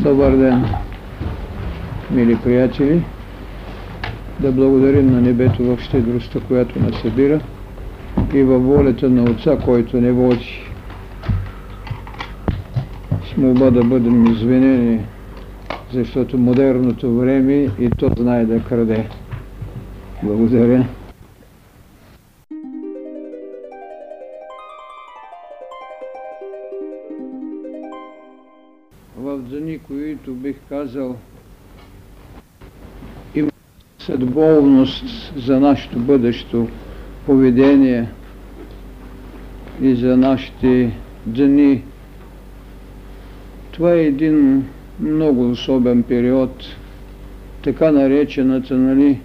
Добър ден, мили приятели! Да благодарим на небето в щедростта, която нас събира и във волята на Отца, който не води. С молба да бъдем извинени, защото модерното време и то знае да краде. Благодаря. Които бих казал има съдбовност за нашето бъдещо поведение и за нашите дни. Това е един много особен период, така наречената, нали,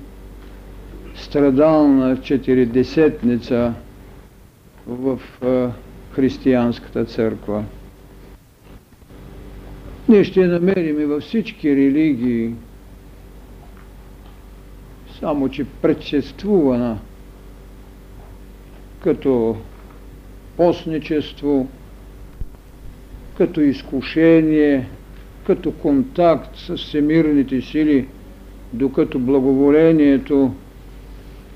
страдална четиридесетница в християнската църква. Ние ще намерим във всички религии, само че предшествувана като постничество, като изкушение, като контакт с всемирните сили, докато благоволението,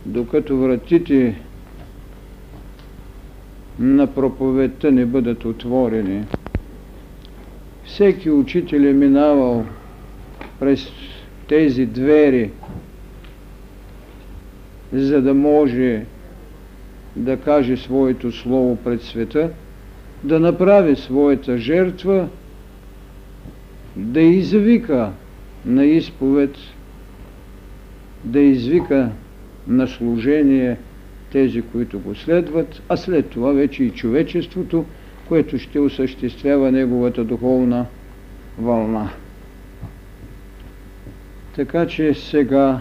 докато вратите на проповедта не бъдат отворени. Всеки учител е минавал през тези двери, за да може да каже своето слово пред света, да направи своята жертва, да извика на изповед, да извика на служение тези, които го следват, а след това вече и човечеството – което ще осъществява неговата духовна вълна. Така че сега,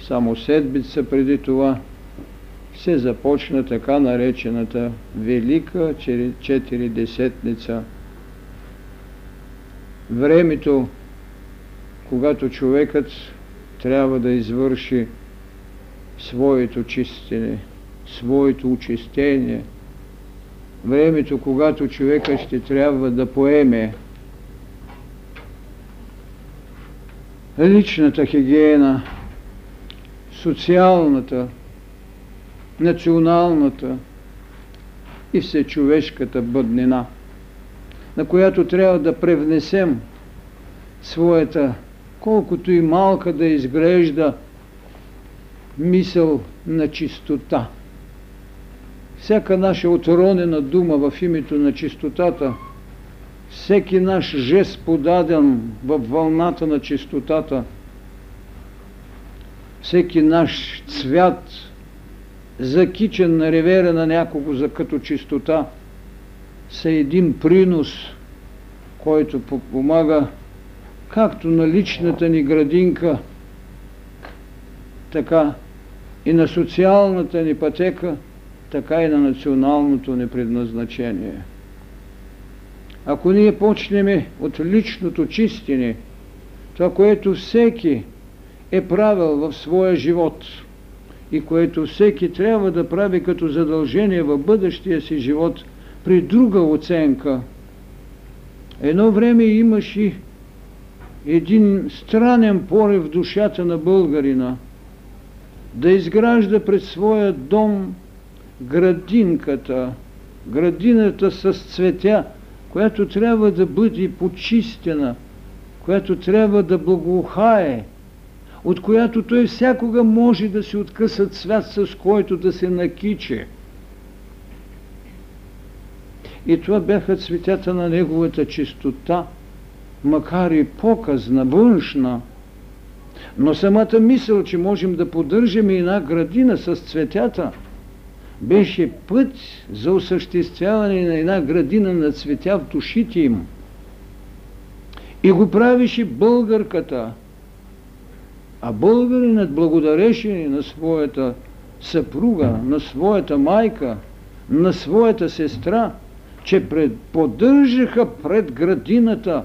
само седмица преди това, се започна така наречената Велика Четиридесетница. Времето, когато човекът трябва да извърши своето чистене, своето очистение – времето, когато човека ще трябва да поеме личната хигиена, социалната, националната и всечовешката бъднина, на която трябва да превнесем своята, колкото и малка да изглежда, мисъл на чистота всяка наша отронена дума в името на чистотата, всеки наш жест подаден в вълната на чистотата, всеки наш цвят, закичен на ревера на някого за като чистота, са един принос, който помага както на личната ни градинка, така и на социалната ни пътека – така и на националното ни предназначение. Ако ние почнем от личното чистене, това, което всеки е правил в своя живот и което всеки трябва да прави като задължение в бъдещия си живот при друга оценка. Едно време имаш и един странен порив в душата на българина да изгражда пред своя дом градинката, градината с цветя, която трябва да бъде почистена, която трябва да благоухае, от която той всякога може да се откъса цвят, с който да се накиче. И това бяха цветята на неговата чистота, макар и показна, външна. Но самата мисъл, че можем да поддържаме една градина с цветята – беше път за осъществяване на една градина на цветя в душите им. И го правише българката. А българинът благодареше на своята съпруга, на своята майка, на своята сестра, че пред, поддържаха пред градината,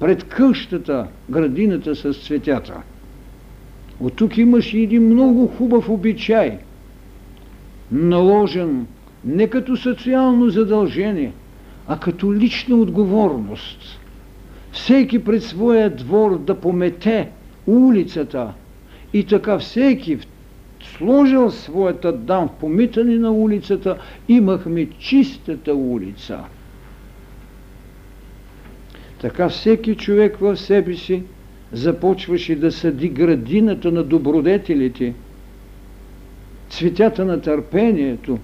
пред къщата, градината с цветята. От тук имаше един много хубав обичай – наложен не като социално задължение, а като лична отговорност. всеки пред своя двор да помете улицата и така всеки сложил своята дам в помитане на улицата, имахме чистата улица. Така всеки човек в себе си започваше да съди градината на добродетелите, цветята на търпението,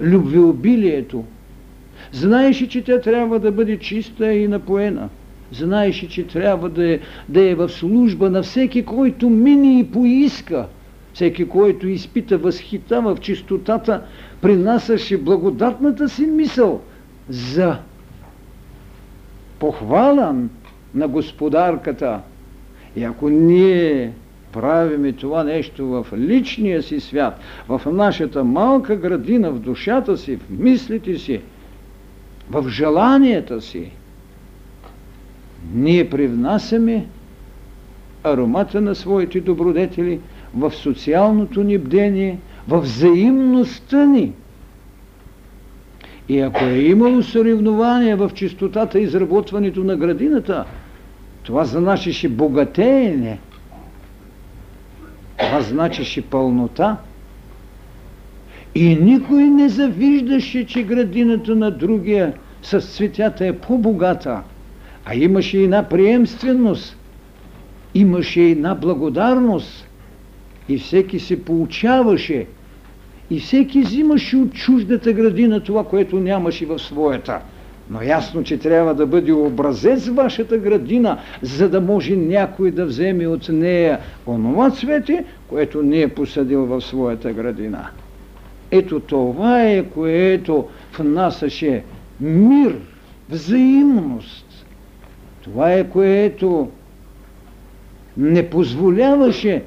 любвеобилието. Знаеше, че тя трябва да бъде чиста и напоена. Знаеше, че трябва да е, да е в служба на всеки, който мине и поиска. Всеки, който изпита възхита в чистотата, принасяше благодатната си мисъл за похвалан на господарката. И ако ние правиме това нещо в личния си свят, в нашата малка градина, в душата си, в мислите си, в желанията си, ние привнасяме аромата на своите добродетели в социалното ни бдение, в взаимността ни. И ако е имало съревнование в чистотата и изработването на градината, това значеше богатеене, това значеше пълнота. И никой не завиждаше, че градината на другия с цветята е по-богата, а имаше една приемственост, имаше една благодарност и всеки се получаваше и всеки взимаше от чуждата градина това, което нямаше в своята. Но ясно, че трябва да бъде образец вашата градина, за да може някой да вземе от нея онова цвете, което не е посадил в своята градина. Ето това е, което внасяше мир, взаимност. Това е, което не позволяваше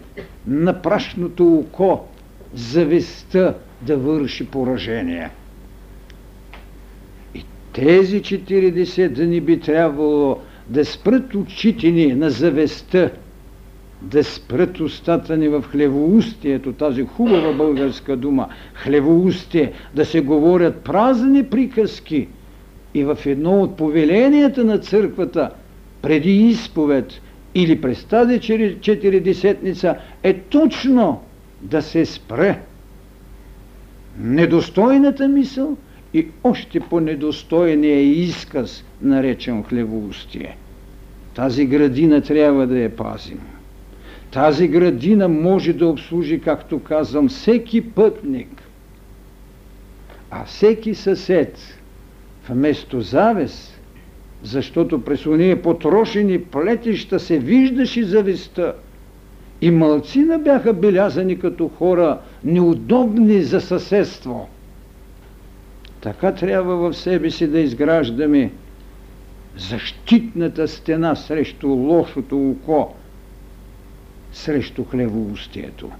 на прашното око завистта да върши поражение. Тези 40 дни би трябвало да спрат очите ни на завестта, да спрат устата ни в хлевоустието, тази хубава българска дума, хлевоустие, да се говорят празни приказки. И в едно от повеленията на църквата, преди изповед или през тази четиридесетница, е точно да се спре. Недостойната мисъл и още по-недостойния изказ, наречен хлевоустие. Тази градина трябва да я пазим. Тази градина може да обслужи, както казвам, всеки пътник, а всеки съсед, вместо завес, защото през уния потрошени плетища се виждаше зависта – и мълцина бяха белязани като хора, неудобни за съседство. Така трябва в себе си да изграждаме защитната стена срещу лошото око, срещу хлевоустието.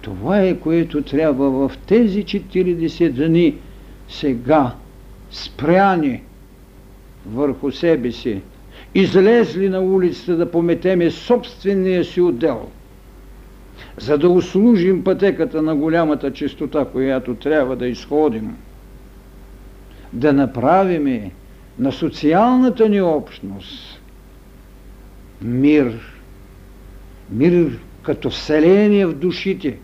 Това е, което трябва в тези 40 дни сега спряни върху себе си излезли на улицата да пометеме собствения си отдел, за да услужим пътеката на голямата чистота, която трябва да изходим, да направиме на социалната ни общност мир, мир като вселение в душите,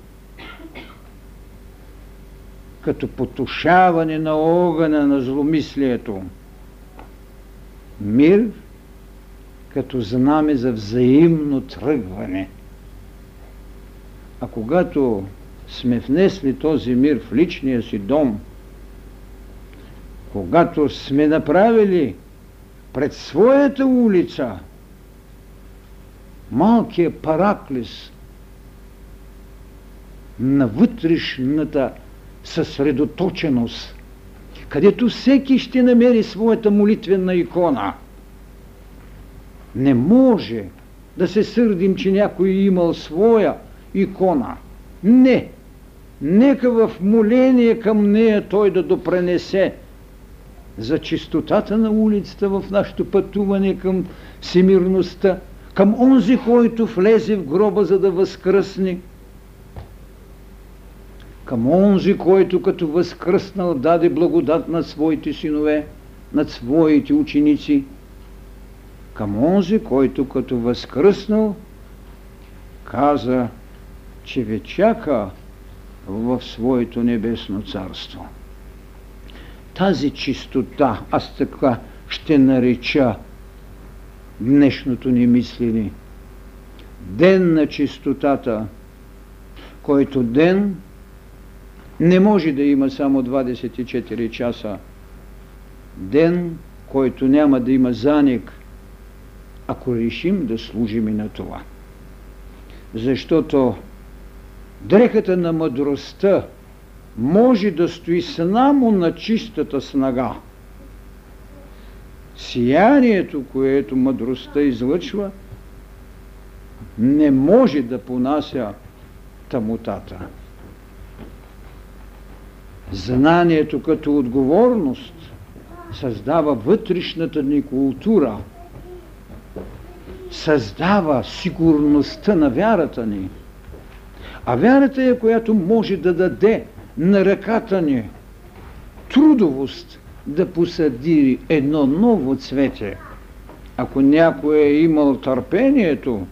като потушаване на огъня на зломислието, мир – като знаме за взаимно тръгване. А когато сме внесли този мир в личния си дом, когато сме направили пред своята улица малкия параклис на вътрешната съсредоточеност, където всеки ще намери своята молитвена икона – не може да се сърдим, че някой е имал своя икона. Не. Нека в моление към нея той да допренесе за чистотата на улицата в нашето пътуване към всемирността, към онзи, който влезе в гроба, за да възкръсне, към онзи, който като възкръснал даде благодат на своите синове, над своите ученици, към онзи, който като възкръснал, каза, че ви чака в своето небесно царство. Тази чистота, аз така ще нареча днешното ни мислене. Ден на чистотата, който ден не може да има само 24 часа. Ден, който няма да има заник, ако решим да служим и на това. Защото дрехата на мъдростта може да стои само на чистата снага. Сиянието, което мъдростта излъчва, не може да понася тамутата. Знанието като отговорност създава вътрешната ни култура, създава сигурността на вярата ни. А вярата е, която може да даде на ръката ни трудовост да посади едно ново цвете. Ако някой е имал търпението,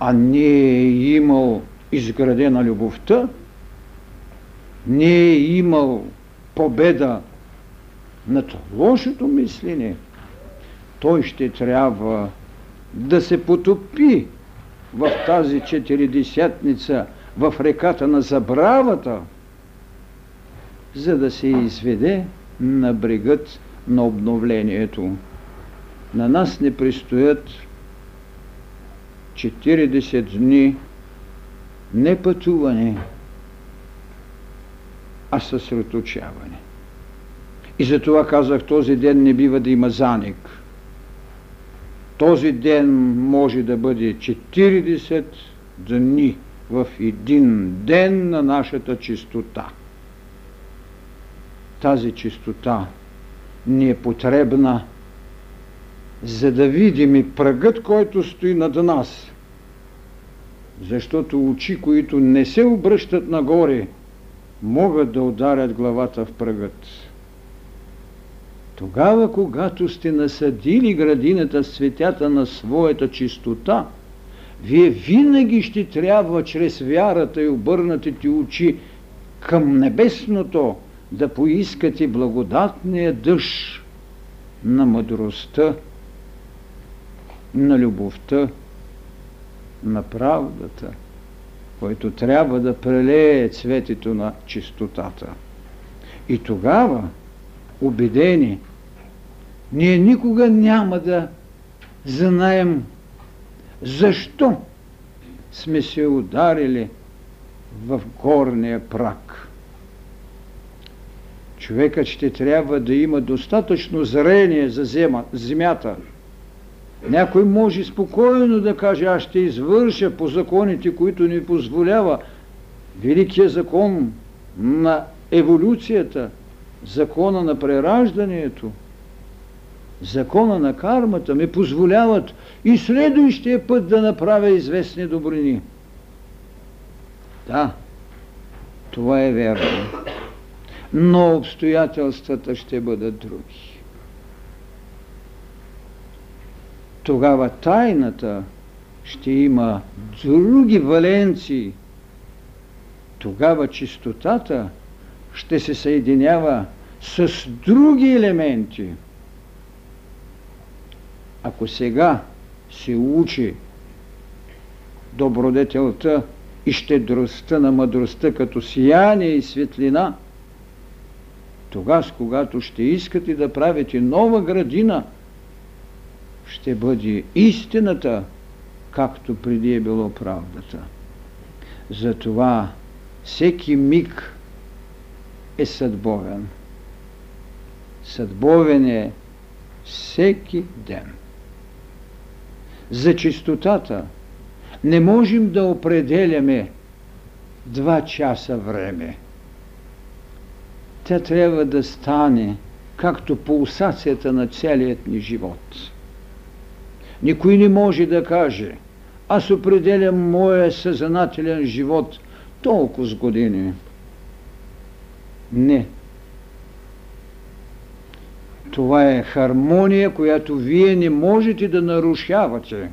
а не е имал изградена любовта, не е имал победа над лошото мислене, той ще трябва да се потопи в тази четиридесятница в реката на забравата, за да се изведе на брегът на обновлението. На нас не предстоят 40 дни не пътуване, а съсредоточаване. И затова казах, този ден не бива да има заник. Този ден може да бъде 40 дни в един ден на нашата чистота. Тази чистота ни е потребна, за да видим и пръгът, който стои над нас. Защото очи, които не се обръщат нагоре, могат да ударят главата в пръгът. Тогава, когато сте насадили градината с цветята на своята чистота, вие винаги ще трябва чрез вярата и обърнатите очи към небесното да поискате благодатния дъжд на мъдростта, на любовта, на правдата – който трябва да прелее цветето на чистотата. И тогава, убедени, ние никога няма да знаем защо сме се ударили в горния прак. Човекът ще трябва да има достатъчно зрение за земята, някой може спокойно да каже, аз ще извърша по законите, които ни позволява великия закон на еволюцията, закона на прераждането, закона на кармата ми позволяват и следващия път да направя известни добрини. Да, това е верно. Но обстоятелствата ще бъдат други. тогава тайната ще има други валенции. Тогава чистотата ще се съединява с други елементи. Ако сега се учи добродетелта и щедростта на мъдростта като сияние и светлина, тогава, когато ще искате да правите нова градина – ще бъде истината, както преди е било правдата. Затова всеки миг е съдбовен. Съдбовен е всеки ден. За чистотата не можем да определяме два часа време. Тя трябва да стане както пулсацията на целият ни живот. Никой не може да каже, аз определям моя съзнателен живот толкова с години. Не. Това е хармония, която вие не можете да нарушавате.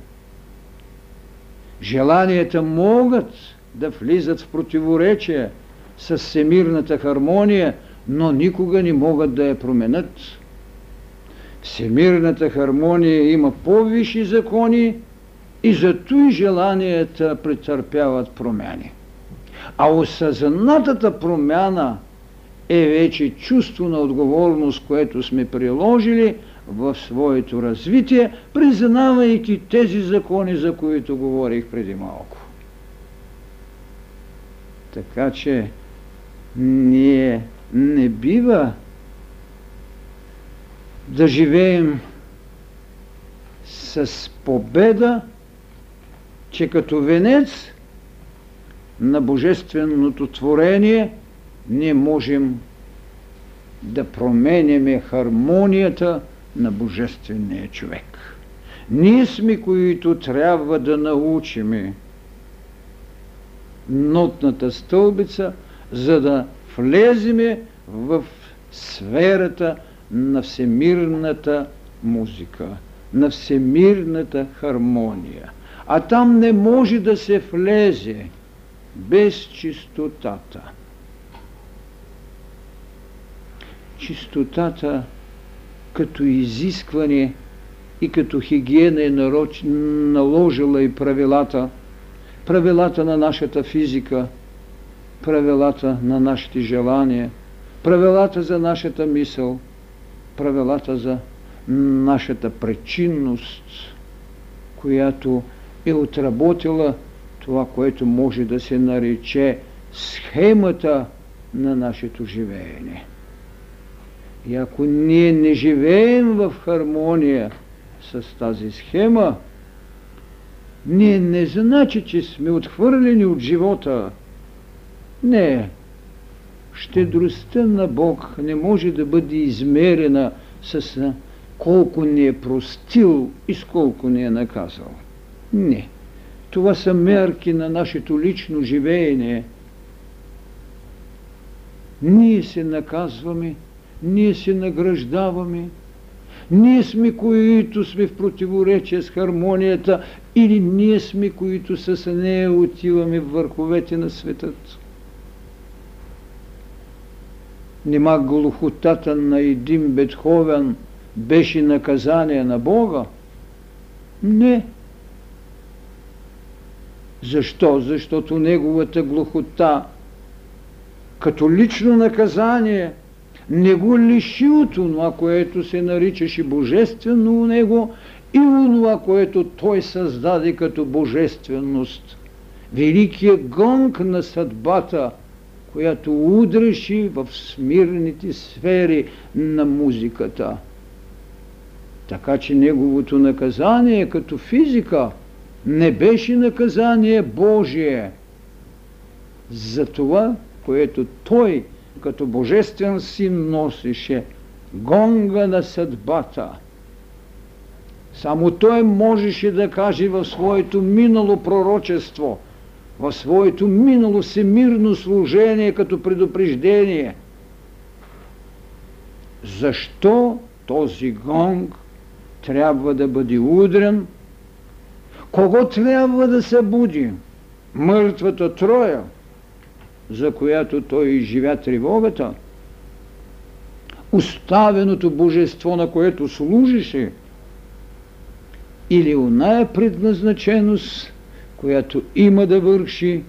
Желанията могат да влизат в противоречие с всемирната хармония, но никога не могат да я променят. Всемирната хармония има по-висши закони и зато и желанията претърпяват промяни. А осъзнатата промяна е вече чувство на отговорност, което сме приложили в своето развитие, признавайки тези закони, за които говорих преди малко. Така че ние не бива да живеем с победа, че като венец на божественото творение ние можем да променяме хармонията на божествения човек. Ние сме, които трябва да научиме нотната стълбица, за да влеземе в сферата на всемирната музика, на всемирната хармония. А там не може да се влезе без чистотата. Чистотата като изискване и като хигиена е наложила и правилата, правилата на нашата физика, правилата на нашите желания, правилата за нашата мисъл, правилата за нашата причинност, която е отработила това, което може да се нарече схемата на нашето живеене. И ако ние не живеем в хармония с тази схема, ние не значи, че сме отхвърлени от живота. Не. Щедростта на Бог не може да бъде измерена с колко ни е простил и с колко ни е наказал. Не. Това са мерки на нашето лично живеене. Ние се наказваме, ние се награждаваме, ние сме, които сме в противоречие с хармонията, или ние сме, които с нея отиваме в върховете на светът. Нима глухотата на един Бетховен беше наказание на Бога? Не. Защо? Защото неговата глухота като лично наказание не го лиши от това, което се наричаше божествено у него и онова, което той създаде като божественост. Великият гонг на съдбата, която удреше в смирните сфери на музиката. Така че неговото наказание като физика не беше наказание Божие за това, което той като божествен син носеше гонга на съдбата – само той можеше да каже в своето минало пророчество, в своето минало всемирно служение като предупреждение. Защо този гонг трябва да бъде удрен? Кого трябва да се буди? Мъртвата троя, за която той изживя тревогата? Оставеното божество, на което служише – или оная предназначеност, която има да върши,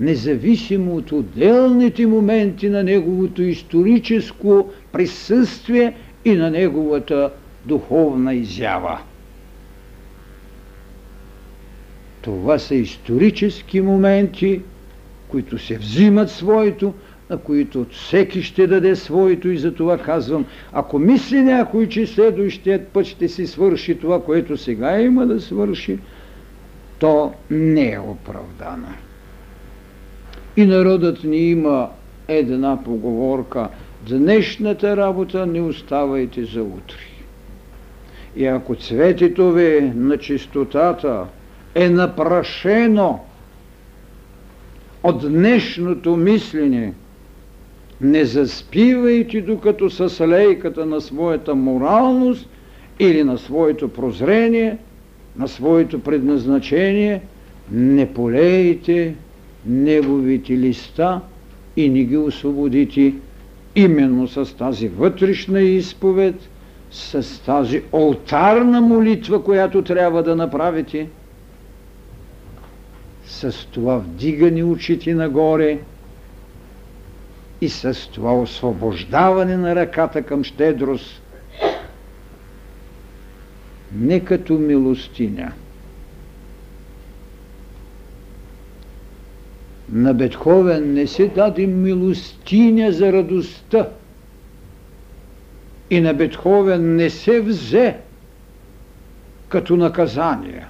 независимо от отделните моменти на неговото историческо присъствие и на неговата духовна изява. Това са исторически моменти, които се взимат своето, на които всеки ще даде своето и за това казвам, ако мисли някой, че следващият път ще си свърши това, което сега има да свърши, то не е оправдано. И народът ни има една поговорка днешната работа не оставайте за утре. И ако цветето ви на чистотата е напрашено от днешното мислене, Не заспивайте, докато с лейката на своята моралност или на своето прозрение, на своето предназначение, не полейте неговите листа и не ги освободите. Именно с тази вътрешна изповед, с тази олтарна молитва, която трябва да направите, с това вдигане очите нагоре и с това освобождаване на ръката към щедрост, не като милостиня. На Бетховен не се даде милостиня за радостта. И на Бетховен не се взе като наказание,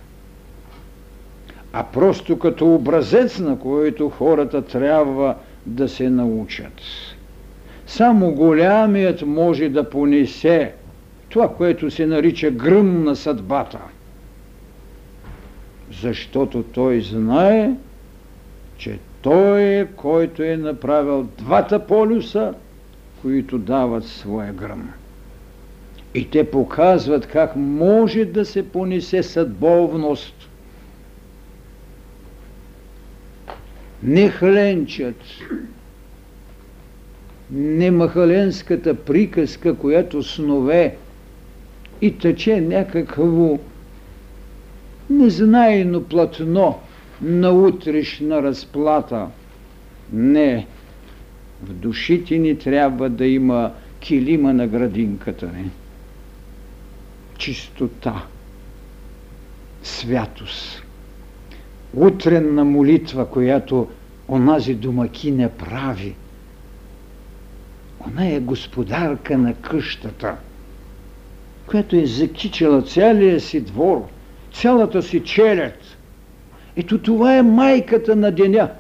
а просто като образец, на който хората трябва да се научат. Само голямият може да понесе това, което се нарича гръм на съдбата. Защото той знае, че той е, който е направил двата полюса, които дават своя гръм. И те показват как може да се понесе съдбовност. Не хленчат, не махаленската приказка, която снове и тъче някакво незнайно платно на утрешна разплата. Не, в душите ни трябва да има килима на градинката ни. Чистота, святост, утренна молитва, която онази домаки не прави. Она е господарка на къщата, която е закичала целия си двор, цялата си челят – ето това е майката на деня.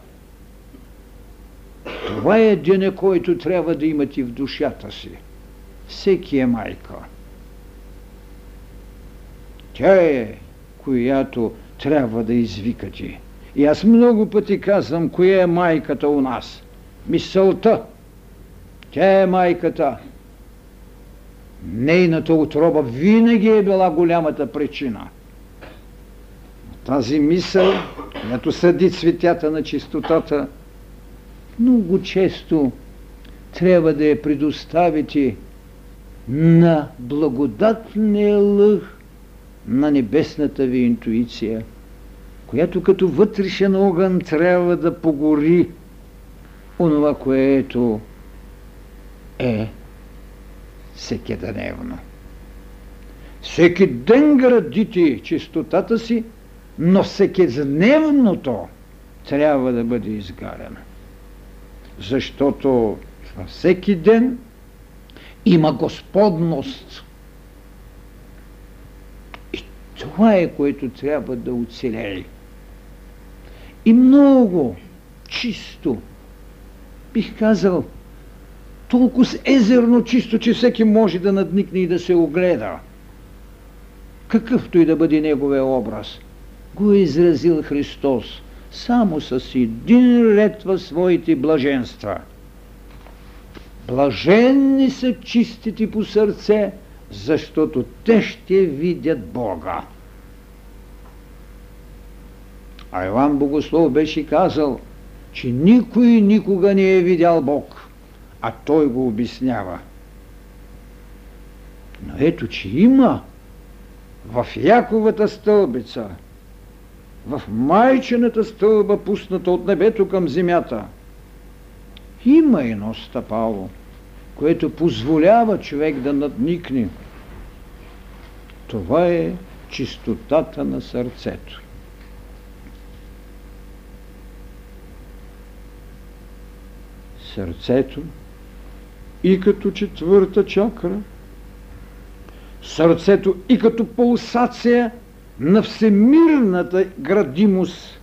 Това е деня, който трябва да имате в душата си. Всеки е майка. Тя е, която трябва да извикате. И аз много пъти казвам, коя е майката у нас. Мисълта. Тя е майката. Нейната отроба винаги е била голямата причина – тази мисъл, която съди цветята на чистотата, много често трябва да я предоставите на благодатния лъх на небесната ви интуиция, която като вътрешен огън трябва да погори онова, което е всекидневно. Всеки ден градите чистотата си – но всекидневното трябва да бъде изгарено. Защото във всеки ден има господност. И това е, което трябва да оцелее. И много чисто, бих казал, толкова езерно чисто, че всеки може да надникне и да се огледа. Какъвто и да бъде неговия образ – го е изразил Христос само с един ред в своите блаженства. Блаженни са чистите по сърце, защото те ще видят Бога. А Иван Богослов беше казал, че никой никога не е видял Бог, а той го обяснява. Но ето, че има в Яковата стълбица – в майчената стълба, пусната от небето към земята. Има едно стъпало, което позволява човек да надникне. Това е чистотата на сърцето. Сърцето и като четвърта чакра, сърцето и като пулсация – на всемирната градимост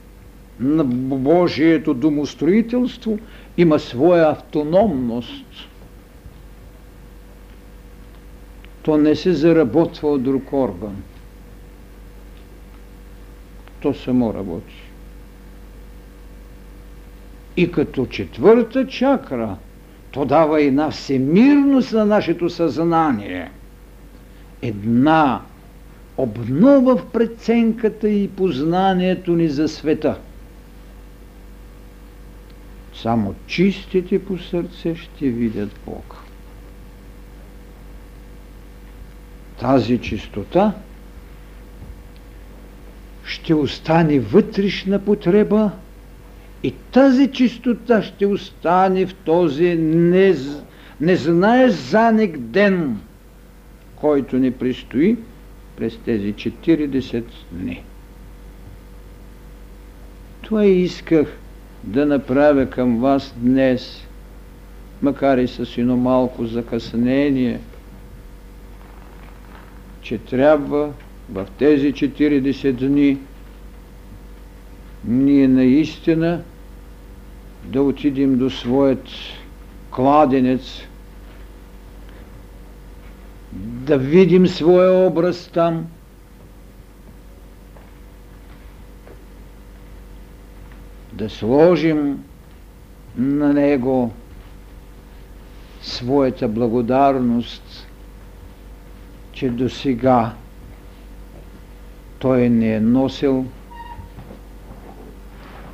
на Божието домостроителство има своя автономност. То не се заработва от друг орган. То само работи. И като четвърта чакра, То дава една всемирност на нашето съзнание. Една обнова в преценката и познанието ни за света. Само чистите по сърце ще видят Бог. Тази чистота ще остане вътрешна потреба и тази чистота ще остане в този не, не знае занек ден, който ни предстои през тези 40 дни. Това исках да направя към вас днес, макар и с едно малко закъснение, че трябва в тези 40 дни ние наистина да отидем до своят кладенец, да видим своя образ там, да сложим на него своята благодарност, че до сега той не е носил,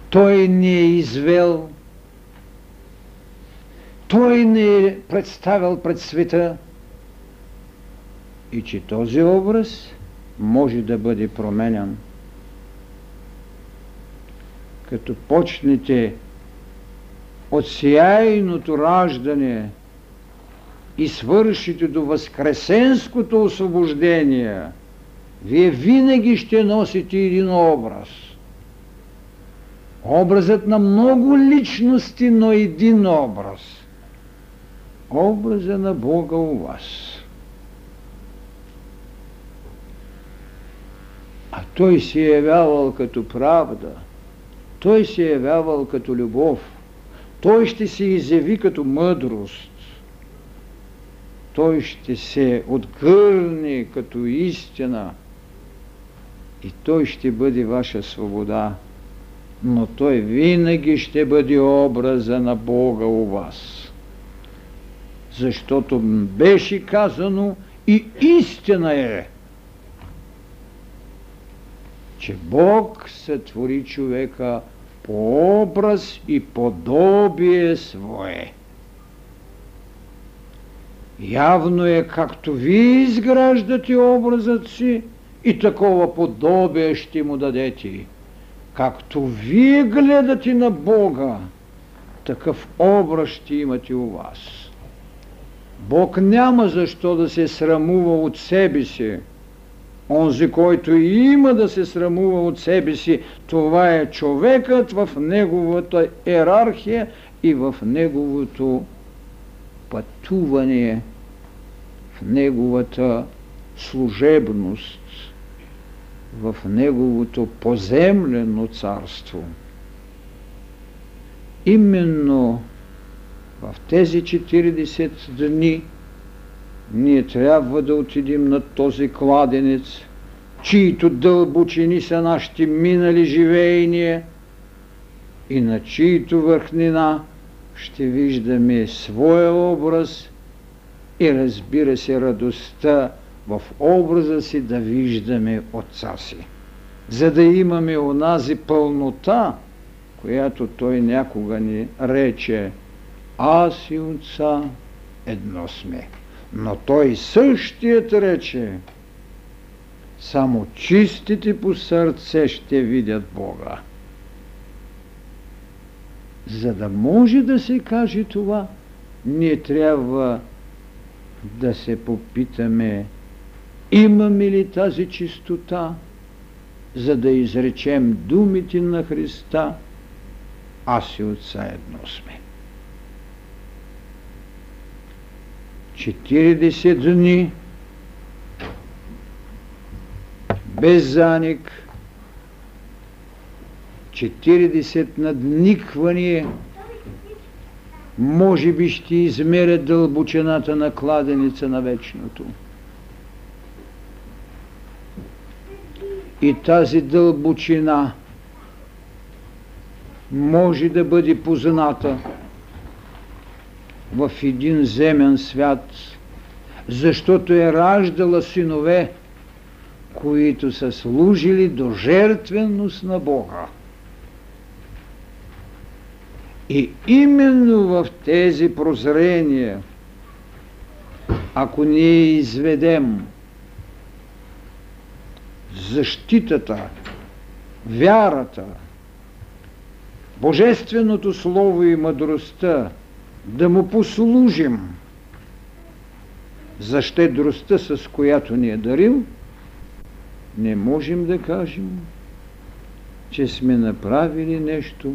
той не е извел, той не е представил пред света и че този образ може да бъде променен. Като почнете от сияйното раждане и свършите до възкресенското освобождение, вие винаги ще носите един образ. Образът на много личности, но един образ. Образа на Бога у вас. А той се е явявал като правда. Той се е явявал като любов. Той ще се изяви като мъдрост. Той ще се отгърне като истина. И той ще бъде ваша свобода. Но той винаги ще бъде образа на Бога у вас. Защото беше казано и истина е че Бог сътвори човека по образ и подобие свое. Явно е, както вие изграждате образът си, и такова подобие ще му дадете. Както вие гледате на Бога, такъв образ ще имате у вас. Бог няма защо да се срамува от себе си, Онзи, който има да се срамува от себе си, това е човекът в неговата иерархия и в неговото пътуване, в неговата служебност, в неговото поземлено царство. Именно в тези 40 дни ние трябва да отидем на този кладенец, чието дълбочини са нашите минали живеения и на чието върхнина ще виждаме своя образ и разбира се радостта в образа си да виждаме Отца си, за да имаме онази пълнота, която Той някога ни рече Аз и Отца едно сме. Но той същият рече, само чистите по сърце ще видят Бога. За да може да се каже това, ние трябва да се попитаме, имаме ли тази чистота, за да изречем думите на Христа, аз и Отца едно сме. 40 дни. Без заник, 40 надниквания, може би ще измерят дълбочината на кладеница на вечното. И тази дълбочина може да бъде позната в един земен свят, защото е раждала синове, които са служили до жертвеност на Бога. И именно в тези прозрения, ако ние изведем защитата, вярата, Божественото Слово и мъдростта, да му послужим за щедростта, с която ни е дарил, не можем да кажем, че сме направили нещо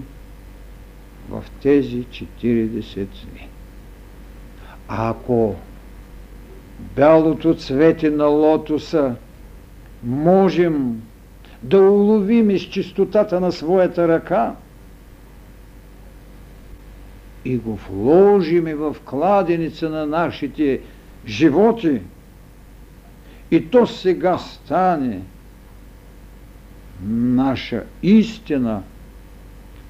в тези 40 дни. А ако бялото цвете на лотоса можем да уловим из чистотата на своята ръка и го вложиме в кладеница на нашите животи, и то сега стане наша истина,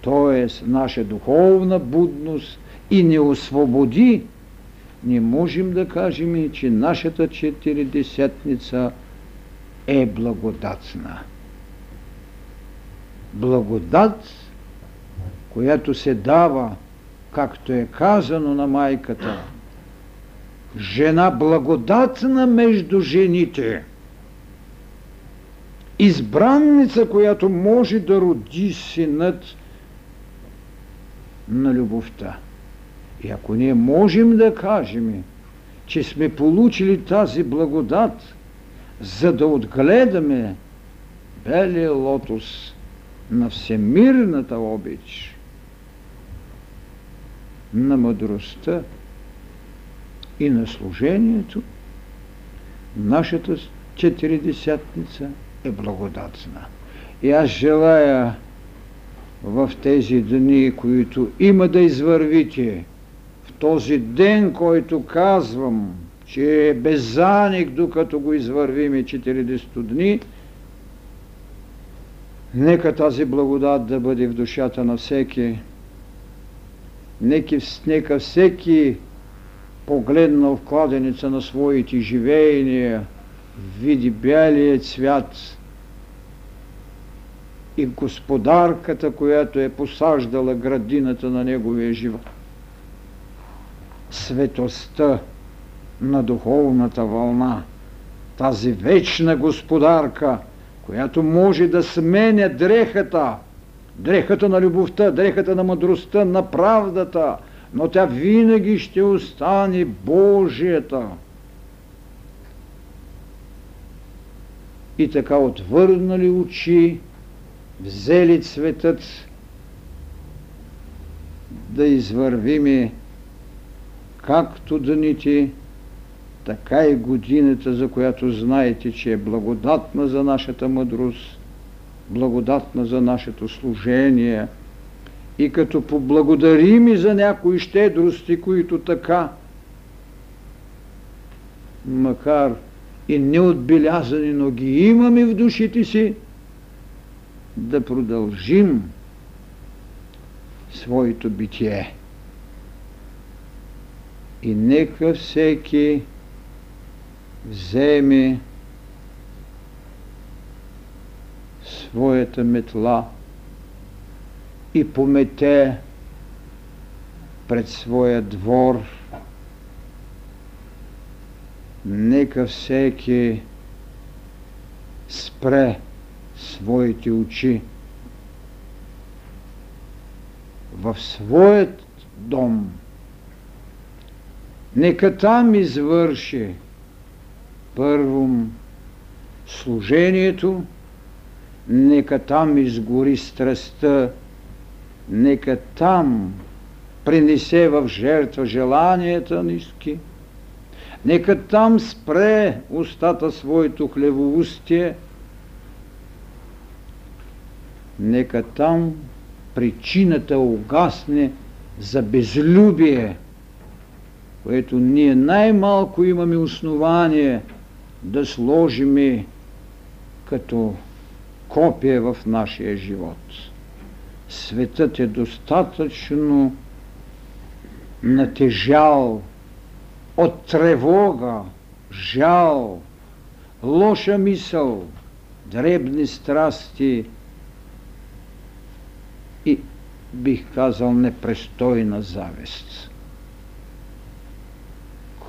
т.е. наша духовна будност и не освободи, не можем да кажем, че нашата четиридесетница е благодатна. Благодат, която се дава, както е казано на майката, жена благодатна между жените, избранница, която може да роди синът на любовта. И ако ние можем да кажем, че сме получили тази благодат, за да отгледаме белия лотос на всемирната обич, на мъдростта и на служението, нашата четиридесятница е благодатна. И аз желая в тези дни, които има да извървите, в този ден, който казвам, че е безаник, докато го извървиме 40 дни, нека тази благодат да бъде в душата на всеки, нека, нека всеки погледнал в кладеница на своите живеяния, види бялия цвят и господарката, която е посаждала градината на неговия живот. Светостта на духовната вълна, тази вечна господарка, която може да сменя дрехата, дрехата на любовта, дрехата на мъдростта, на правдата, но тя винаги ще остане Божията. И така отвърнали очи, взели цветът да извървиме както дните, така и годината, за която знаете, че е благодатна за нашата мъдрост, благодатна за нашето служение – и като поблагодарим и за някои щедрости, които така, макар и неотбелязани, но ги имаме в душите си, да продължим своето битие. И нека всеки вземе своята метла – и помете пред своя двор. Нека всеки спре своите очи в своят дом. Нека там извърши първо служението, нека там изгори страстта нека там принесе в жертва желанията ниски, нека там спре устата своето хлевоустие, нека там причината угасне за безлюбие, което ние най-малко имаме основание да сложиме като копие в нашия живот светът е достатъчно натежал от тревога, жал, лоша мисъл, дребни страсти и, бих казал, непрестойна завист.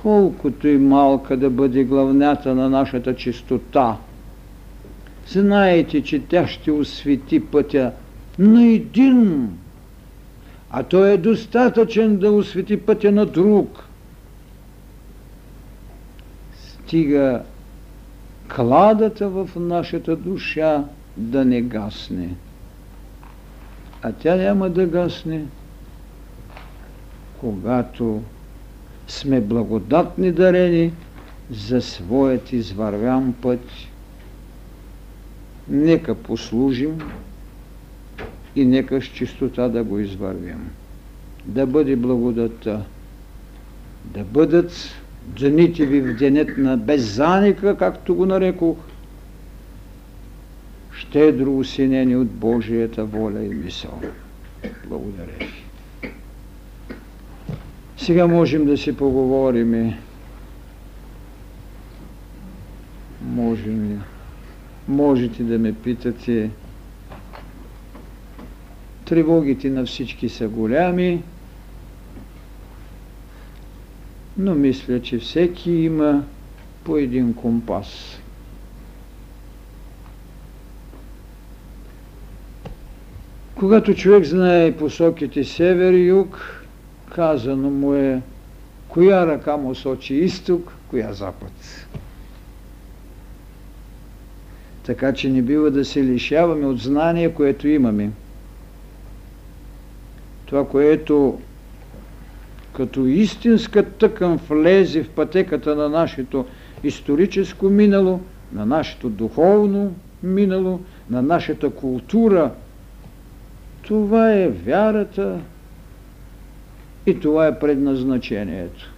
Колкото и малка да бъде главнята на нашата чистота, знаете, че тя ще освети пътя на един, а той е достатъчен да освети пътя на друг. Стига кладата в нашата душа да не гасне. А тя няма да гасне, когато сме благодатни дарени за своят извървян път. Нека послужим и нека с чистота да го извървим. Да бъде благодата, да бъдат дните ви в денят на беззаника, както го нарекох, щедро усинени от Божията воля и мисъл. Благодаря ви. Сега можем да си поговорим. Можем ли? Можете да ме питате. Тревогите на всички са голями, но мисля, че всеки има по един компас. Когато човек знае посоките север и юг, казано му е коя ръка му сочи изток, коя запад. Така че не бива да се лишаваме от знание, което имаме. Това, което като истинска тъкан влезе в пътеката на нашето историческо минало, на нашето духовно минало, на нашата култура, това е вярата и това е предназначението.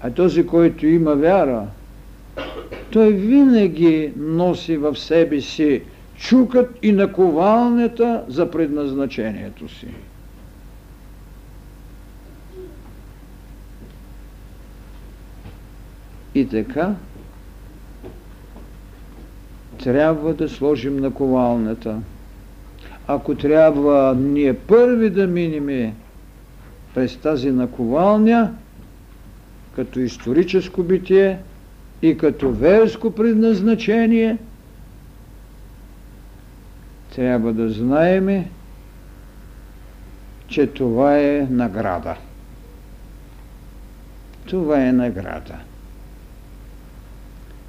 А този, който има вяра, той винаги носи в себе си чукът и наковалнята за предназначението си. И така, трябва да сложим наковалната. Ако трябва ние първи да минеме през тази наковалня, като историческо битие и като верско предназначение, трябва да знаеме, че това е награда. Това е награда.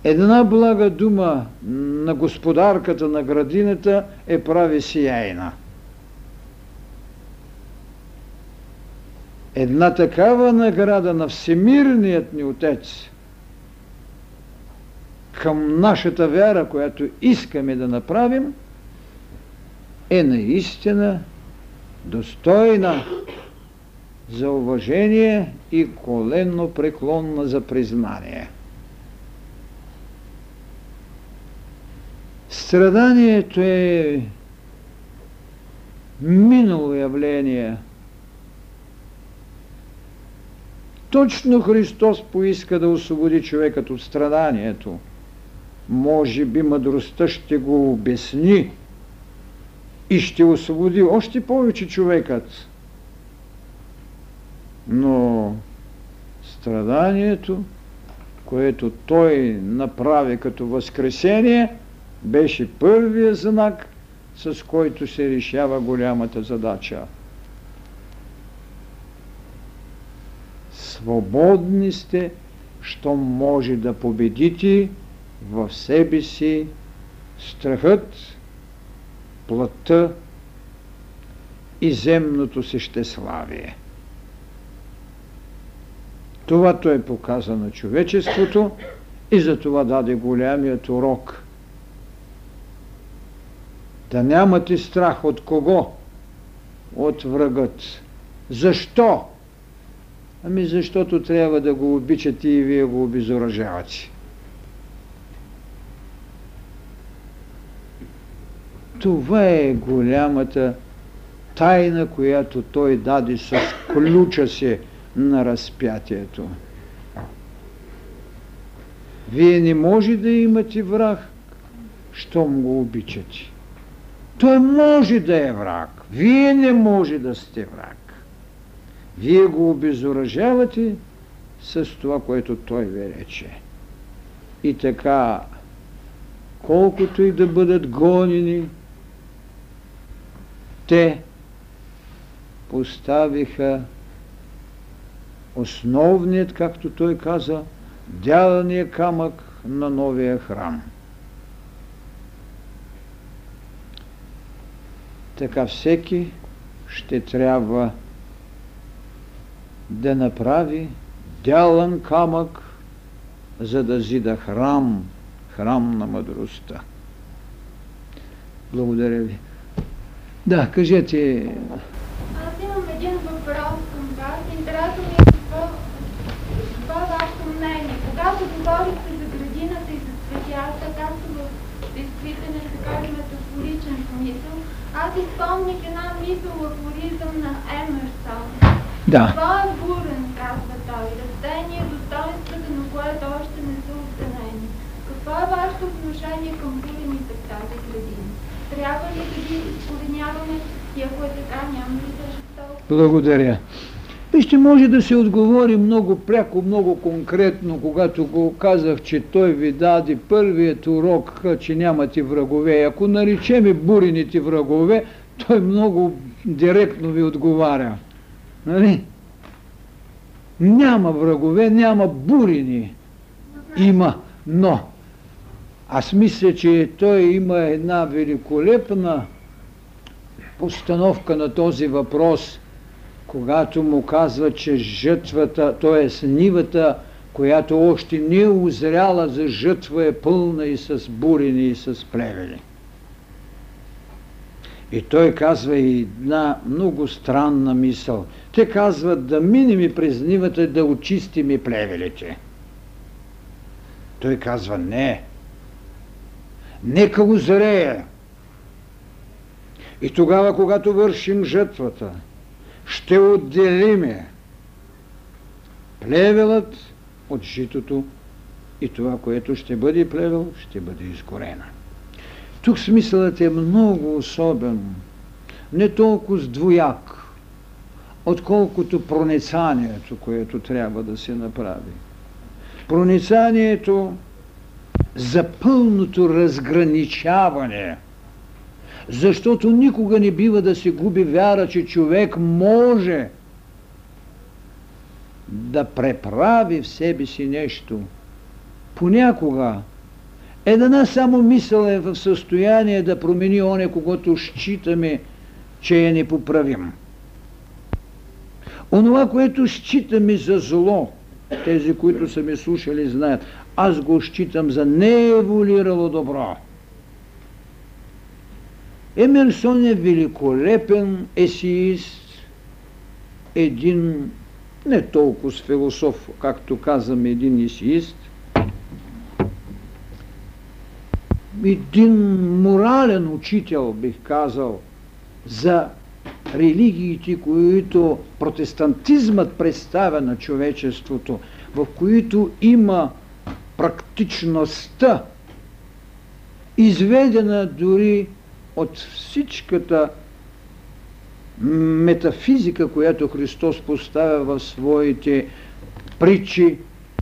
Една блага дума на господарката на градината е прави сияйна. Една такава награда на Всемирният ни Отец към нашата вяра, която искаме да направим, е наистина достойна за уважение и коленно преклонна за признание. Страданието е минало явление. Точно Христос поиска да освободи човекът от страданието. Може би мъдростта ще го обясни и ще освободи още повече човекът. Но страданието, което той направи като възкресение – беше първия знак, с който се решава голямата задача. Свободни сте, що може да победите в себе си страхът, плътта и земното същеславие. Това той показа на човечеството и за това даде голямият урок – да нямате страх от кого? От врагът. Защо? Ами защото трябва да го обичате и вие го обезоръжавате. Това е голямата тайна, която той даде с ключа си на разпятието. Вие не може да имате враг, щом го обичате. Той може да е враг. Вие не може да сте враг. Вие го обезоръжавате с това, което той ви рече. И така, колкото и да бъдат гонени, те поставиха основният, както той каза, дялания камък на новия храм. Така всеки ще трябва да направи дялан камък, за да зида храм, храм на мъдростта. Благодаря ви. Да, кажете. Аз имам един въпрос към вас. Интересно ми е какво, какво е вашето мнение. Когато говорите за градината и за цветята, както в действителен, така и метафоричен смисъл, аз изпомних една мисъл афоризъм на Емерсон. Да. Това е бурен, казва той. Растение, достоинствата, на което още не са оценени. Какво е вашето отношение към бурените в тази градина? Трябва ли да ги изкореняваме и ако е така, няма ли да е? Благодаря. Вижте, може да се отговори много пряко, много конкретно, когато го казах, че той ви даде първият урок, че нямате врагове. Ако наречеме бурените врагове, той много директно ви отговаря. Нали? Няма врагове, няма бурени. Има, но аз мисля, че той има една великолепна постановка на този въпрос, когато му казва, че жътвата, т.е. нивата, която още не е озряла за жътва, е пълна и с бурени, и с плевели. И той казва и една много странна мисъл. Те казват да минем и през нивата да очистим и плевелите. Той казва не. Нека го зрея. И тогава, когато вършим жътвата, ще отделиме плевелът от житото и това, което ще бъде плевел, ще бъде изгорена. Тук смисълът е много особен, не толкова с двояк, отколкото проницанието, което трябва да се направи. Проницанието за пълното разграничаване, защото никога не бива да се губи вяра, че човек може да преправи в себе си нещо. Понякога една само мисъл е в състояние да промени оне, когато считаме, че е непоправим. Онова, което считаме за зло, тези, които са ме слушали, знаят, аз го считам за нееволирало добро. Емерсон е великолепен есеист, един не толкова с философ, както казваме, един есеист, един морален учител, бих казал, за религиите, които протестантизмът представя на човечеството, в които има практичността, изведена дори от всичката метафизика, която Христос поставя в своите притчи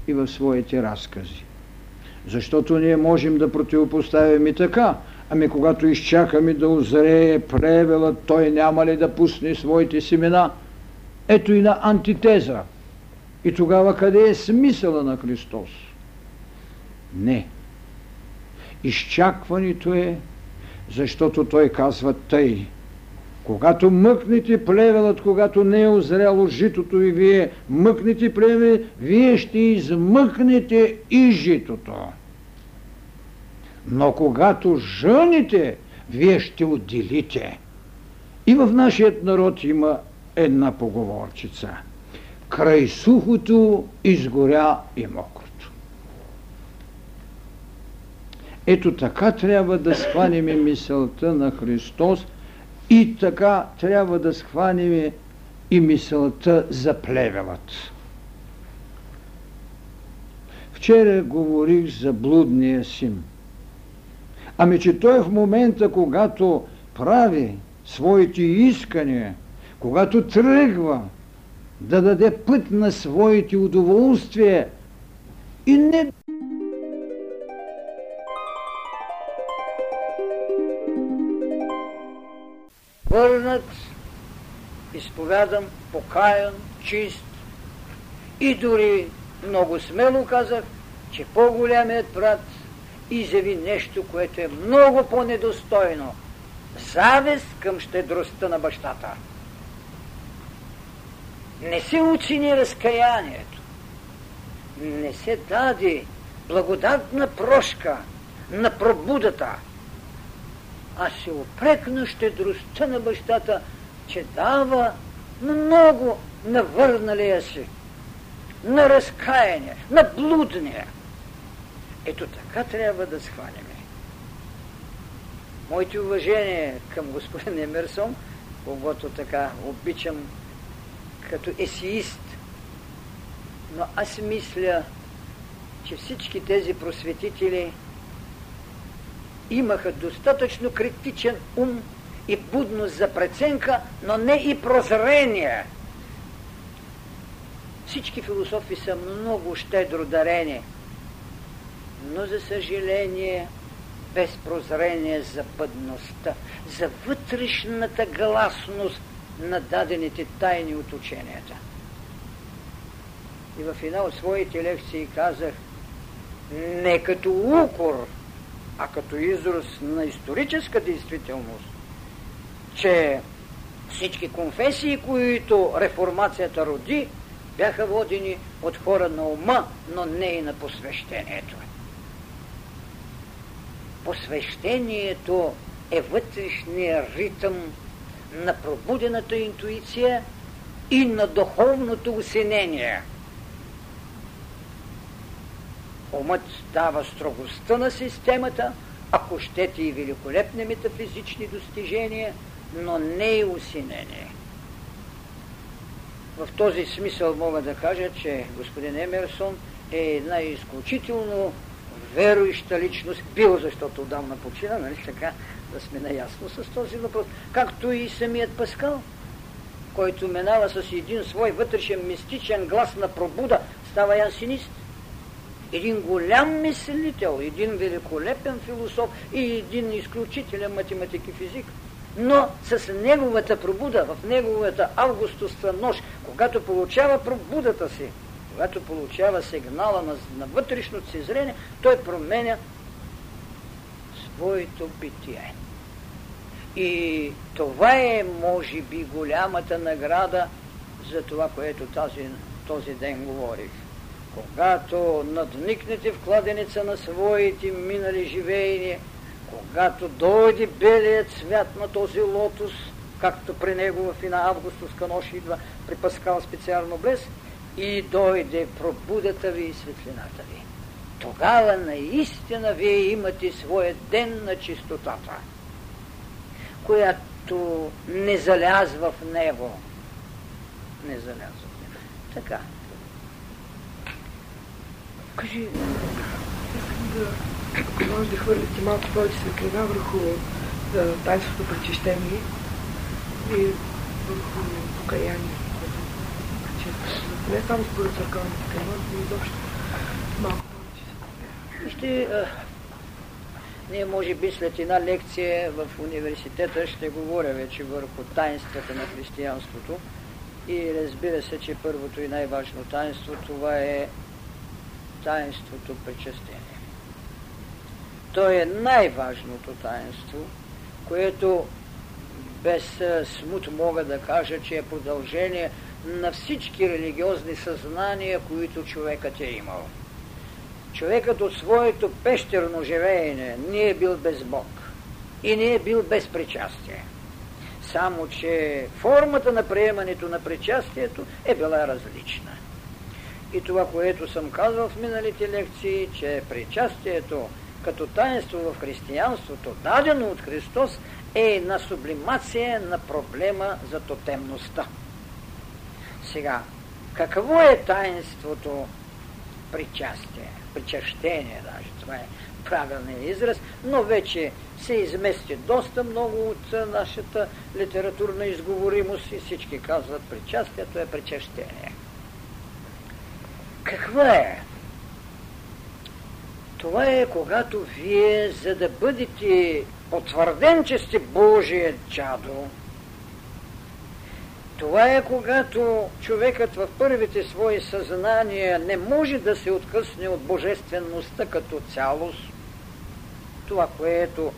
и в своите разкази. Защото ние можем да противопоставим и така. Ами когато изчакаме да озрее плевела, той няма ли да пусне своите семена? Ето и на антитеза. И тогава къде е смисъла на Христос? Не. Изчакването е, защото той казва тъй. Когато мъкнете плевелът, когато не е озряло житото и вие мъкнете плевел, вие ще измъкнете и житото. Но когато жъните, вие ще отделите. И в нашият народ има една поговорчица. Край сухото изгоря и мокрото. Ето така трябва да схванем мисълта на Христос И така трябва да схванем и мисълта за плевелът. Вчера говорих за блудния син. Ами, че той в момента, когато прави своите искания, когато тръгва да даде път на своите удоволствия и не върнат, изповядам, покаян, чист и дори много смело казах, че по-голямият брат изяви нещо, което е много по-недостойно. Завест към щедростта на бащата. Не се оцени разкаянието. Не се даде благодатна прошка на пробудата, а се опрекна щедростта на бащата, че дава много на върналия си на разкаяние, на блудния. Ето така трябва да схванеме. Моите уважения към господин Емерсон, когато така обичам като есеист, но аз мисля, че всички тези просветители имаха достатъчно критичен ум и будност за преценка, но не и прозрение – всички философи са много щедро дарени, но за съжаление без прозрение за бъдността, за вътрешната гласност на дадените тайни от ученията. И в една от своите лекции казах, не като укор, а като израз на историческа действителност, че всички конфесии, които реформацията роди, бяха водени от хора на ума, но не и на посвещението. Посвещението е вътрешния ритъм на пробудената интуиция и на духовното усинение. Умът дава строгостта на системата, ако щете и великолепни метафизични достижения, но не и усинение. В този смисъл мога да кажа, че господин Емерсон е една изключително верующа личност, бил, защото отдавна почина, нали така, да сме наясно с този въпрос. Както и самият Паскал, който минава с един свой вътрешен мистичен глас на пробуда, става янсинист. Един голям мислител, един великолепен философ и един изключителен математик и физик – но с неговата пробуда, в неговата августовска нощ, когато получава пробудата си, когато получава сигнала на, на вътрешното си зрение, той променя своето битие. И това е, може би, голямата награда за това, което тази, този ден говорих. Когато надникнете в кладеница на своите минали живеения, когато дойде белият цвят на този лотос, както при него в една августовска нощ идва при Паскал специално блес, и дойде пробудата ви и светлината ви. Тогава наистина вие имате своя ден на чистотата, която не залязва в него. Не залязва в него. Така. Кажи, да ако може да хвърлите малко повече светлина върху тайството пречищение и върху покаяние, не само според църковните канони, но изобщо малко повече. А, ние може би след една лекция в университета ще говоря вече върху таинствата на християнството. И разбира се, че първото и най-важно таинство това е таинството причастение. То е най-важното таинство, което без смут мога да кажа, че е продължение на всички религиозни съзнания, които човекът е имал. Човекът от своето пещерно живеене не е бил без Бог и не е бил без причастие. Само, че формата на приемането на причастието е била различна. И това, което съм казал в миналите лекции, че причастието като таинство в християнството, дадено от Христос, е една сублимация на проблема за тотемността. Сега, какво е таинството причастие, причащение даже, това е правилният израз, но вече се измести доста много от нашата литературна изговоримост и всички казват причастието е причащение. Какво е? Това е когато вие, за да бъдете потвърден, че сте Божие чадо, това е когато човекът в първите свои съзнания не може да се откъсне от божествеността като цялост, това, което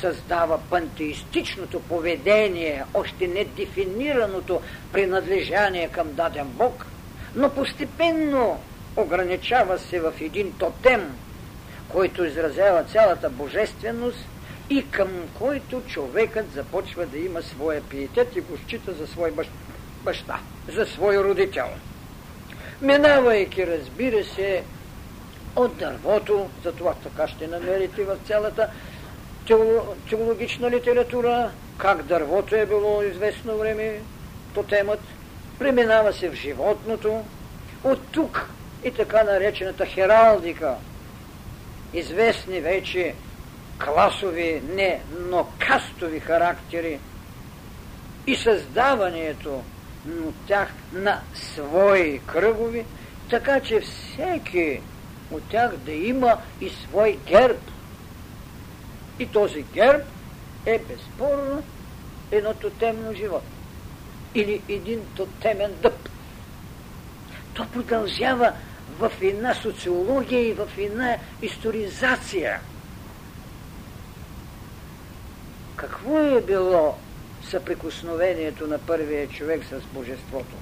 създава пантеистичното поведение, още не дефинираното принадлежание към даден Бог, но постепенно ограничава се в един тотем, който изразява цялата божественост и към който човекът започва да има своя пиетет и го счита за свой баща, за свой родител. Минавайки, разбира се, от дървото, за това така ще намерите в цялата теологична литература, как дървото е било известно време, тотемът, преминава се в животното, от тук и така наречената хералдика, известни вече класови, не, но кастови характери и създаването от тях на свои кръгови, така че всеки от тях да има и свой герб. И този герб е безспорно едно тотемно живот. Или един тотемен дъб. То продължава в една социология и в една историзация. Какво е било съприкосновението на първия човек с Божеството?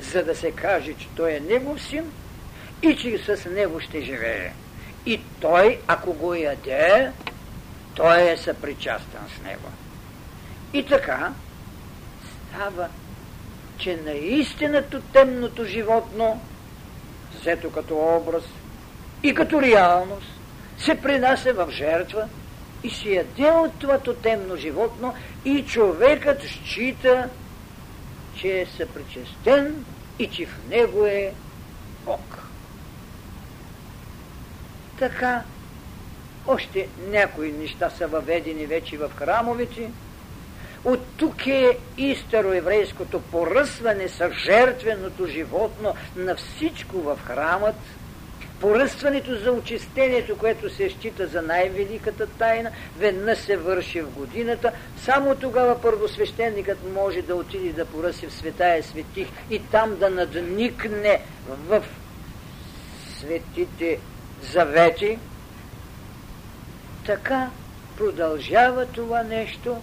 За да се каже, че той е негов син и че с него ще живее. И той, ако го яде, той е съпричастен с него. И така става, че наистина темното животно, взето като образ и като реалност, се принася в жертва и се яде от това темно животно и човекът счита, че е съпричастен и че в него е Бог. Така, още някои неща са въведени вече в храмовете. От тук е и староеврейското поръсване с жертвеното животно на всичко в храмът, поръстването за очистението, което се счита за най-великата тайна, веднъж се върши в годината. Само тогава първосвещеникът може да отиде да поръси в светая светих и там да надникне в светите завети, така продължава това нещо,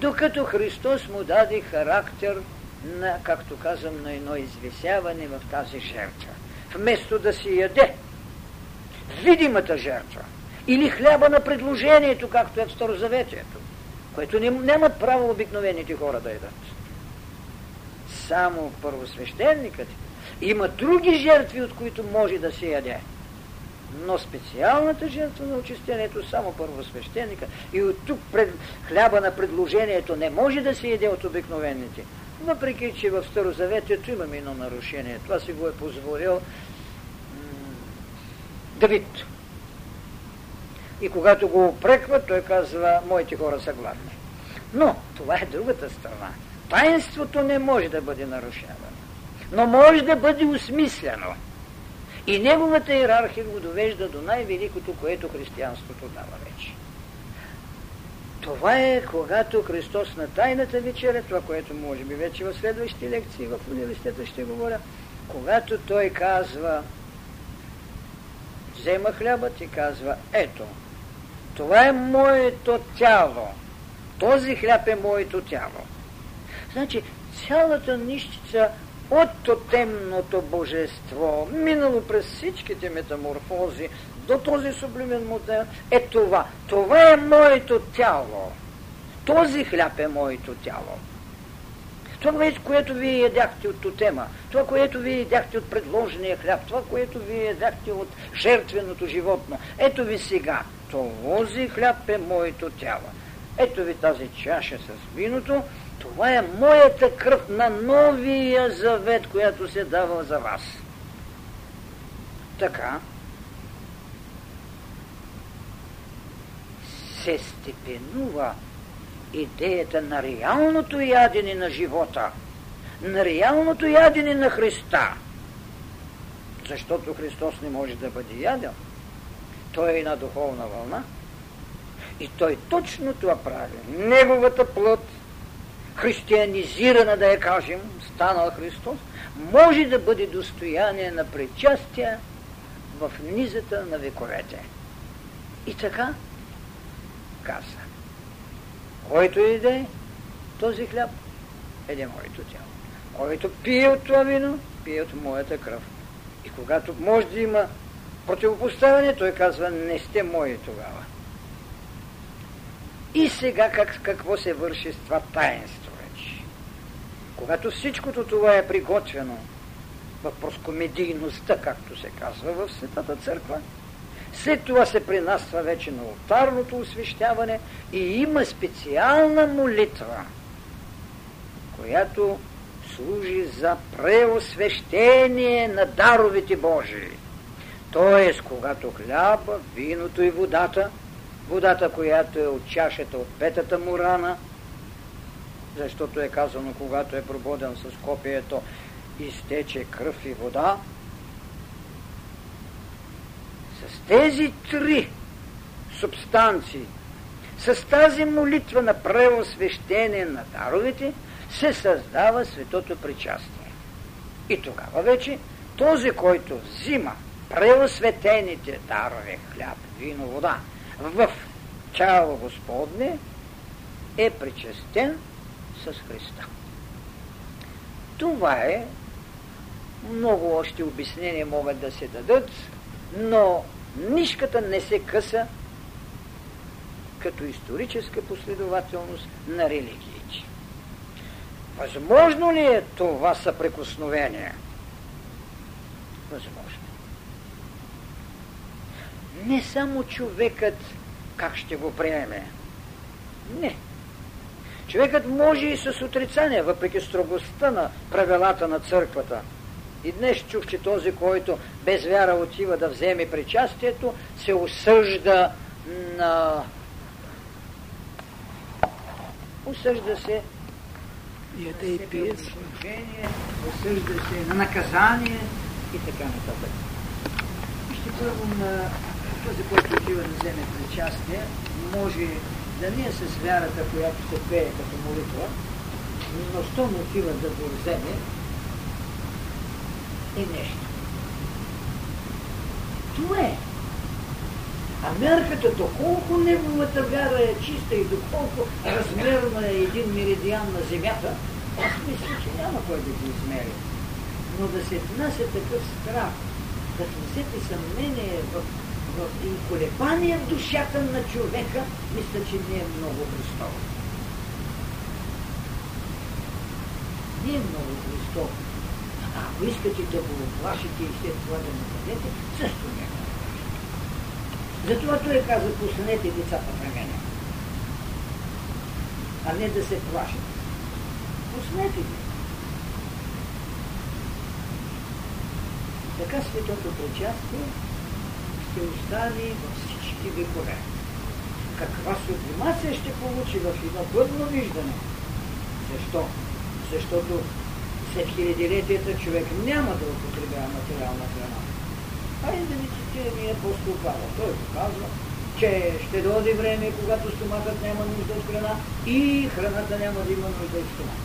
докато Христос му даде характер на, както казвам, на едно извисяване в тази жертва. Вместо да си яде видимата жертва или хляба на предложението, както е в Старозаветието, което нямат право обикновените хора да едат. Само първосвещеникът има други жертви, от които може да се яде но специалната жертва на очистението само първосвещеника и от тук пред хляба на предложението не може да се яде от обикновените. Въпреки, че в Старозаветието имаме едно нарушение. Това си го е позволил Давид. И когато го опреква, той казва, моите хора са гладни. Но това е другата страна. Таинството не може да бъде нарушавано, но може да бъде осмислено. И неговата иерархия го довежда до най-великото, което християнството дава вече. Това е когато Христос на тайната вечеря, това, което може би вече в следващите лекции в университета ще говоря, когато той казва, взема хлябът и казва, ето, това е моето тяло. Този хляб е моето тяло. Значи, цялата нищица от тотемното божество, минало през всичките метаморфози до този сублимен модел, е това. Това е моето тяло. Този хляб е моето тяло. Това, което вие ядяхте от тотема, това, което вие ядяхте от предложения хляб, това, което вие ядяхте от жертвеното животно. Ето ви сега, този хляб е моето тяло. ето ви тази чаша с виното, това е моята кръв на новия завет, която се дава за вас. Така, се степенува идеята на реалното ядене на живота, на реалното ядене на Христа. Защото Христос не може да бъде яден. Той е една духовна вълна. И той точно това прави. Неговата плът, християнизирана, да я кажем, станал Христос, може да бъде достояние на причастие в низата на вековете. И така каза. Който иде този хляб, еде моето тяло. Който пие от това вино, пие от моята кръв. И когато може да има противопоставяне, той казва, не сте мои тогава. И сега как, какво се върши с това таинство? Когато всичкото това е приготвено в проскомедийността, както се казва в Светата Църква, след това се принасва вече на алтарното освещаване и има специална молитва, която служи за преосвещение на даровите Божии. Тоест, когато хляба, виното и водата, водата, която е от чашата от петата му рана, защото е казано, когато е прободен с копието, изтече кръв и вода, с тези три субстанции, с тази молитва на преосвещение на даровете, се създава светото причастие. И тогава вече този, който взима преосветените дарове, хляб, вино, вода, в тяло Господне, е причастен с Христа. Това е много още обяснения могат да се дадат, но нишката не се къса като историческа последователност на религиите. Възможно ли е това съприкосновение? Възможно. Не само човекът как ще го приеме. Не. Човекът може и с отрицание, въпреки строгостта на правилата на църквата – и днес чух, че този, който без вяра отива да вземе причастието, се осъжда на... Осъжда се Яде и пие. Осъжда се на наказание и така нататък. Ще първо на този, който отива да вземе причастие, може да не е с вярата, която се пее като молитва, но щом отива да го вземе, е нещо. Това е. А мерката, доколко неговата вяра е чиста и доколко размерна е един меридиан на земята, аз мисля, че няма кой да го измери. Но да се внася такъв страх, да внесете съмнение в, и колебание в душата на човека, мисля, че не е много Христово. Не е много Христово. Ако искате да го оплашите и след това да нападете, също не го Затова той каза, пуснете децата при мене. А не да се плашат. Пуснете ги. Така светото причастие ще остане във всички векове. Каква сублимация ще получи в едно бъдно виждане? Защо? Защото след хилядилетията човек няма да употребява материална храна. Хайде да ви цитираме апостол Павел. Той казва, че ще дойде време, когато стомахът няма нужда от храна и храната няма да има нужда от стомах.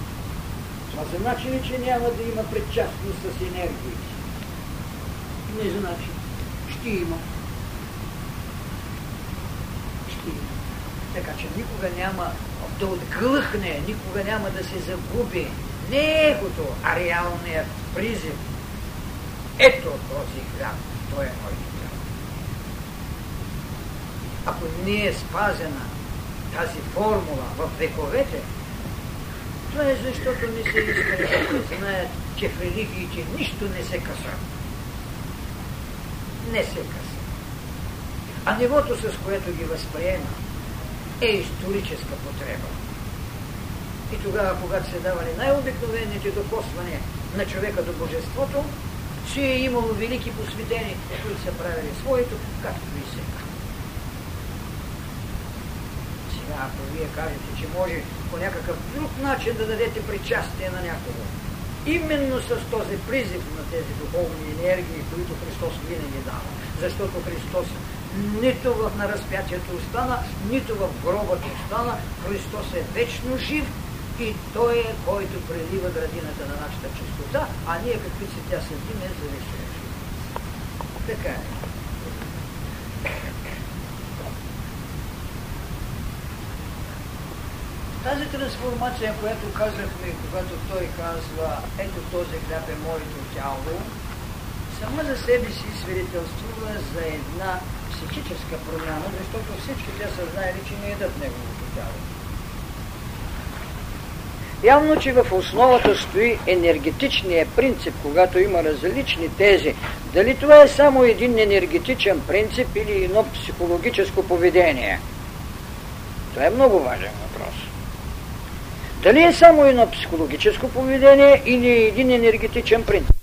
Това се значи ли, че няма да има предчастност с енергиите? Не значи. Ще има. Ще има. Така че никога няма да отглъхне, никога няма да се загуби не егото, а реалният призив. Ето този хляб, той е моят хляб. Ако не е спазена тази формула в вековете, това е защото не се иска да знаят, че в религиите нищо не се къса. Не се къса. А нивото, с което ги възприема, е историческа потреба. И тогава, когато се давали най-обикновените докосвания на човека до божеството, че е имало велики посветени, които са правили своето, както и сега. Сега, ако вие кажете, че може по някакъв друг начин да дадете причастие на някого, именно с този призив на тези духовни енергии, които Христос винаги дава. Защото Христос нито в на разпятието остана, нито в гробът остана. Христос е вечно жив и Той е, който прелива градината на нашата чистота, а ние какви си тя седим, е зависимо. Така е. Тази трансформация, която казахме, когато той казва, ето този хляб е моето тяло, сама за себе си свидетелствува за една психическа промяна, защото всички те са знаели, че не едат неговото тяло. Явно, че в основата стои енергетичния принцип, когато има различни тези. Дали това е само един енергетичен принцип или едно психологическо поведение? Това е много важен въпрос. Дали е само едно психологическо поведение или един енергетичен принцип?